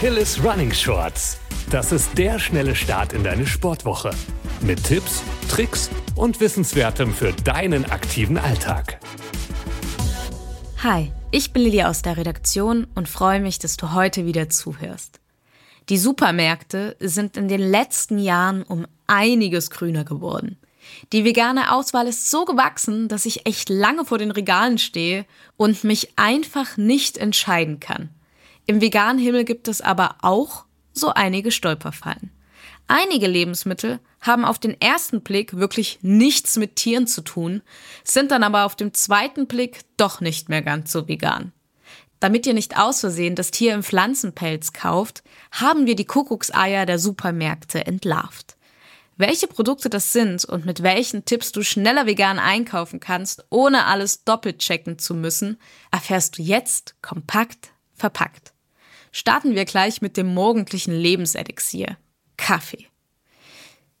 Achilles Running Shorts. Das ist der schnelle Start in deine Sportwoche. Mit Tipps, Tricks und Wissenswertem für deinen aktiven Alltag. Hi, ich bin Lili aus der Redaktion und freue mich, dass du heute wieder zuhörst. Die Supermärkte sind in den letzten Jahren um einiges grüner geworden. Die vegane Auswahl ist so gewachsen, dass ich echt lange vor den Regalen stehe und mich einfach nicht entscheiden kann. Im veganen Himmel gibt es aber auch so einige Stolperfallen. Einige Lebensmittel haben auf den ersten Blick wirklich nichts mit Tieren zu tun, sind dann aber auf dem zweiten Blick doch nicht mehr ganz so vegan. Damit ihr nicht aus Versehen das Tier im Pflanzenpelz kauft, haben wir die Kuckuckseier der Supermärkte entlarvt. Welche Produkte das sind und mit welchen Tipps du schneller vegan einkaufen kannst, ohne alles doppelt checken zu müssen, erfährst du jetzt kompakt verpackt. Starten wir gleich mit dem morgendlichen Lebenselixier. Kaffee.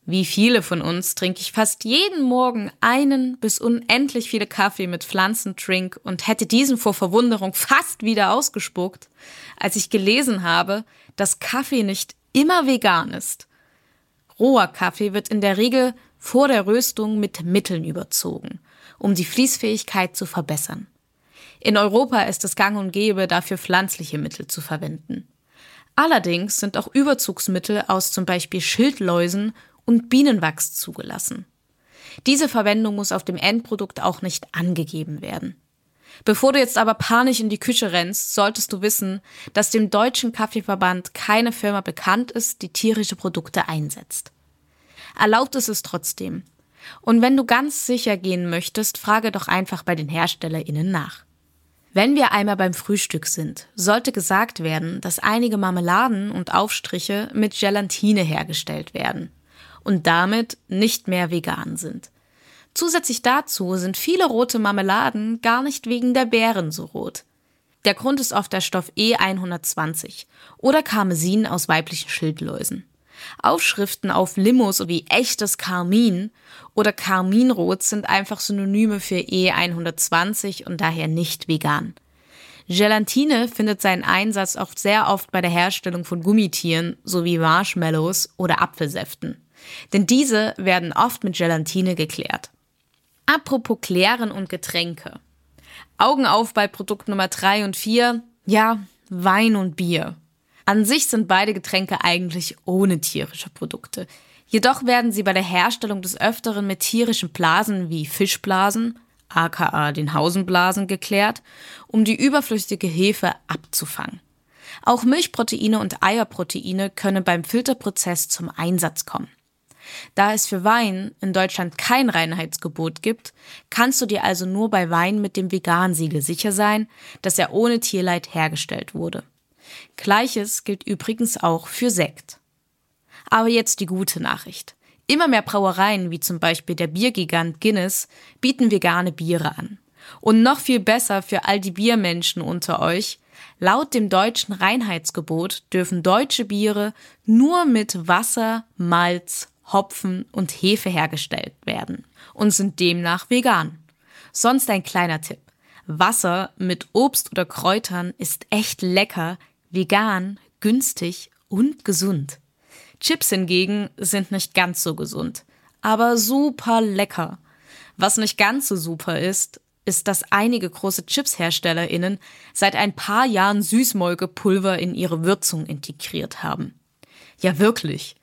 Wie viele von uns trinke ich fast jeden Morgen einen bis unendlich viele Kaffee mit Pflanzendrink und hätte diesen vor Verwunderung fast wieder ausgespuckt, als ich gelesen habe, dass Kaffee nicht immer vegan ist Roher Kaffee wird in der Regel vor der Röstung mit Mitteln überzogen, um die Fließfähigkeit zu verbessern. In Europa ist es gang und gäbe, dafür pflanzliche Mittel zu verwenden. Allerdings sind auch Überzugsmittel aus zum Beispiel Schildläusen und Bienenwachs zugelassen. Diese Verwendung muss auf dem Endprodukt auch nicht angegeben werden. Bevor du jetzt aber panisch in die Küche rennst, solltest du wissen, dass dem Deutschen Kaffeeverband keine Firma bekannt ist, die tierische Produkte einsetzt. Erlaubt ist es trotzdem. Und wenn du ganz sicher gehen möchtest, frage doch einfach bei den HerstellerInnen nach. Wenn wir einmal beim Frühstück sind, sollte gesagt werden, dass einige Marmeladen und Aufstriche mit Gelatine hergestellt werden und damit nicht mehr vegan sind. Zusätzlich dazu sind viele rote Marmeladen gar nicht wegen der Beeren so rot. Der Grund ist oft der Stoff E120 oder Karmesin aus weiblichen Schildläusen. Aufschriften auf Limos wie echtes Karmin oder Karminrot sind einfach Synonyme für E120 und daher nicht vegan. Gelatine findet seinen Einsatz auch sehr oft bei der Herstellung von Gummitieren sowie Marshmallows oder Apfelsäften. Denn diese werden oft mit Gelatine geklärt. Apropos Klären und Getränke. Augen auf bei Produkt Nummer 3 und 4. Ja, Wein und Bier. An sich sind beide Getränke eigentlich ohne tierische Produkte. Jedoch werden sie bei der Herstellung des Öfteren mit tierischen Blasen wie Fischblasen, aka den Hausenblasen, geklärt, um die überflüssige Hefe abzufangen. Auch Milchproteine und Eierproteine können beim Filterprozess zum Einsatz kommen. Da es für Wein in Deutschland kein Reinheitsgebot gibt, kannst du dir also nur bei Wein mit dem Vegan-Siegel sicher sein, dass er ohne Tierleid hergestellt wurde. Gleiches gilt übrigens auch für Sekt. Aber jetzt die gute Nachricht. Immer mehr Brauereien, wie zum Beispiel der Biergigant Guinness, bieten vegane Biere an. Und noch viel besser für all die Biermenschen unter euch, laut dem deutschen Reinheitsgebot dürfen deutsche Biere nur mit Wasser, Malz, Hopfen und Hefe hergestellt werden und sind demnach vegan. Sonst ein kleiner Tipp. Wasser mit Obst oder Kräutern ist echt lecker, vegan, günstig und gesund. Chips hingegen sind nicht ganz so gesund, aber super lecker. Was nicht ganz so super ist, ist, dass einige große Chipsherstellerinnen seit ein paar Jahren Süßmolkepulver in ihre Würzung integriert haben. Ja, wirklich.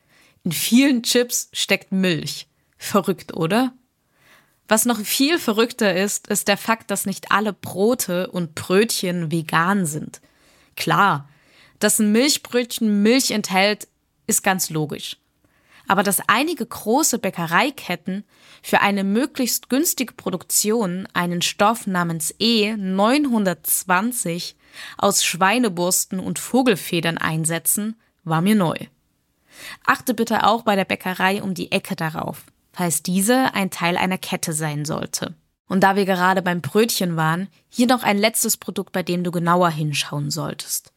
In vielen Chips steckt Milch. Verrückt, oder? Was noch viel verrückter ist, ist der Fakt, dass nicht alle Brote und Brötchen vegan sind. Klar, dass ein Milchbrötchen Milch enthält, ist ganz logisch. Aber dass einige große Bäckereiketten für eine möglichst günstige Produktion einen Stoff namens E920 aus Schweinebursten und Vogelfedern einsetzen, war mir neu. Achte bitte auch bei der Bäckerei um die Ecke darauf, falls diese ein Teil einer Kette sein sollte. Und da wir gerade beim Brötchen waren, hier noch ein letztes Produkt, bei dem du genauer hinschauen solltest.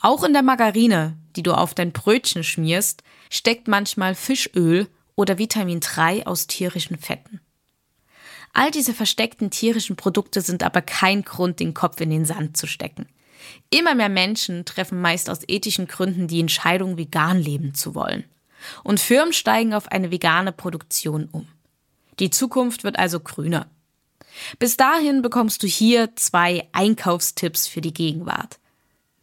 Auch in der Margarine, die du auf dein Brötchen schmierst, steckt manchmal Fischöl oder Vitamin 3 aus tierischen Fetten. All diese versteckten tierischen Produkte sind aber kein Grund, den Kopf in den Sand zu stecken. Immer mehr Menschen treffen meist aus ethischen Gründen die Entscheidung, vegan leben zu wollen. Und Firmen steigen auf eine vegane Produktion um. Die Zukunft wird also grüner. Bis dahin bekommst du hier zwei Einkaufstipps für die Gegenwart.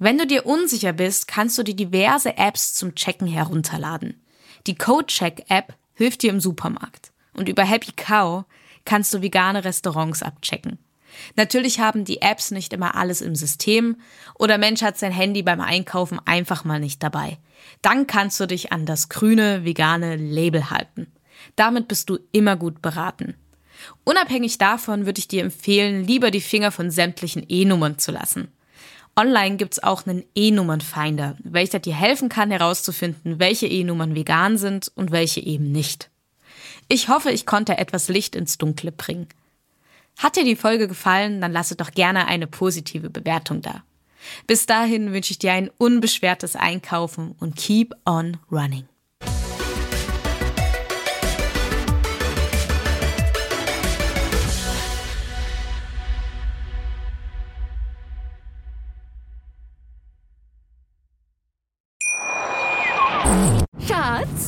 Wenn du dir unsicher bist, kannst du dir diverse Apps zum Checken herunterladen. Die CodeCheck-App hilft dir im Supermarkt. Und über Happy Cow kannst du vegane Restaurants abchecken. Natürlich haben die Apps nicht immer alles im System oder Mensch hat sein Handy beim Einkaufen einfach mal nicht dabei. Dann kannst du dich an das grüne, vegane Label halten. Damit bist du immer gut beraten. Unabhängig davon würde ich dir empfehlen, lieber die Finger von sämtlichen E-Nummern zu lassen. Online gibt's auch einen E-Nummernfinder, welcher dir helfen kann herauszufinden, welche E-Nummern vegan sind und welche eben nicht. Ich hoffe, ich konnte etwas Licht ins Dunkle bringen. Hat dir die Folge gefallen, dann lasse doch gerne eine positive Bewertung da. Bis dahin wünsche ich dir ein unbeschwertes Einkaufen und keep on running.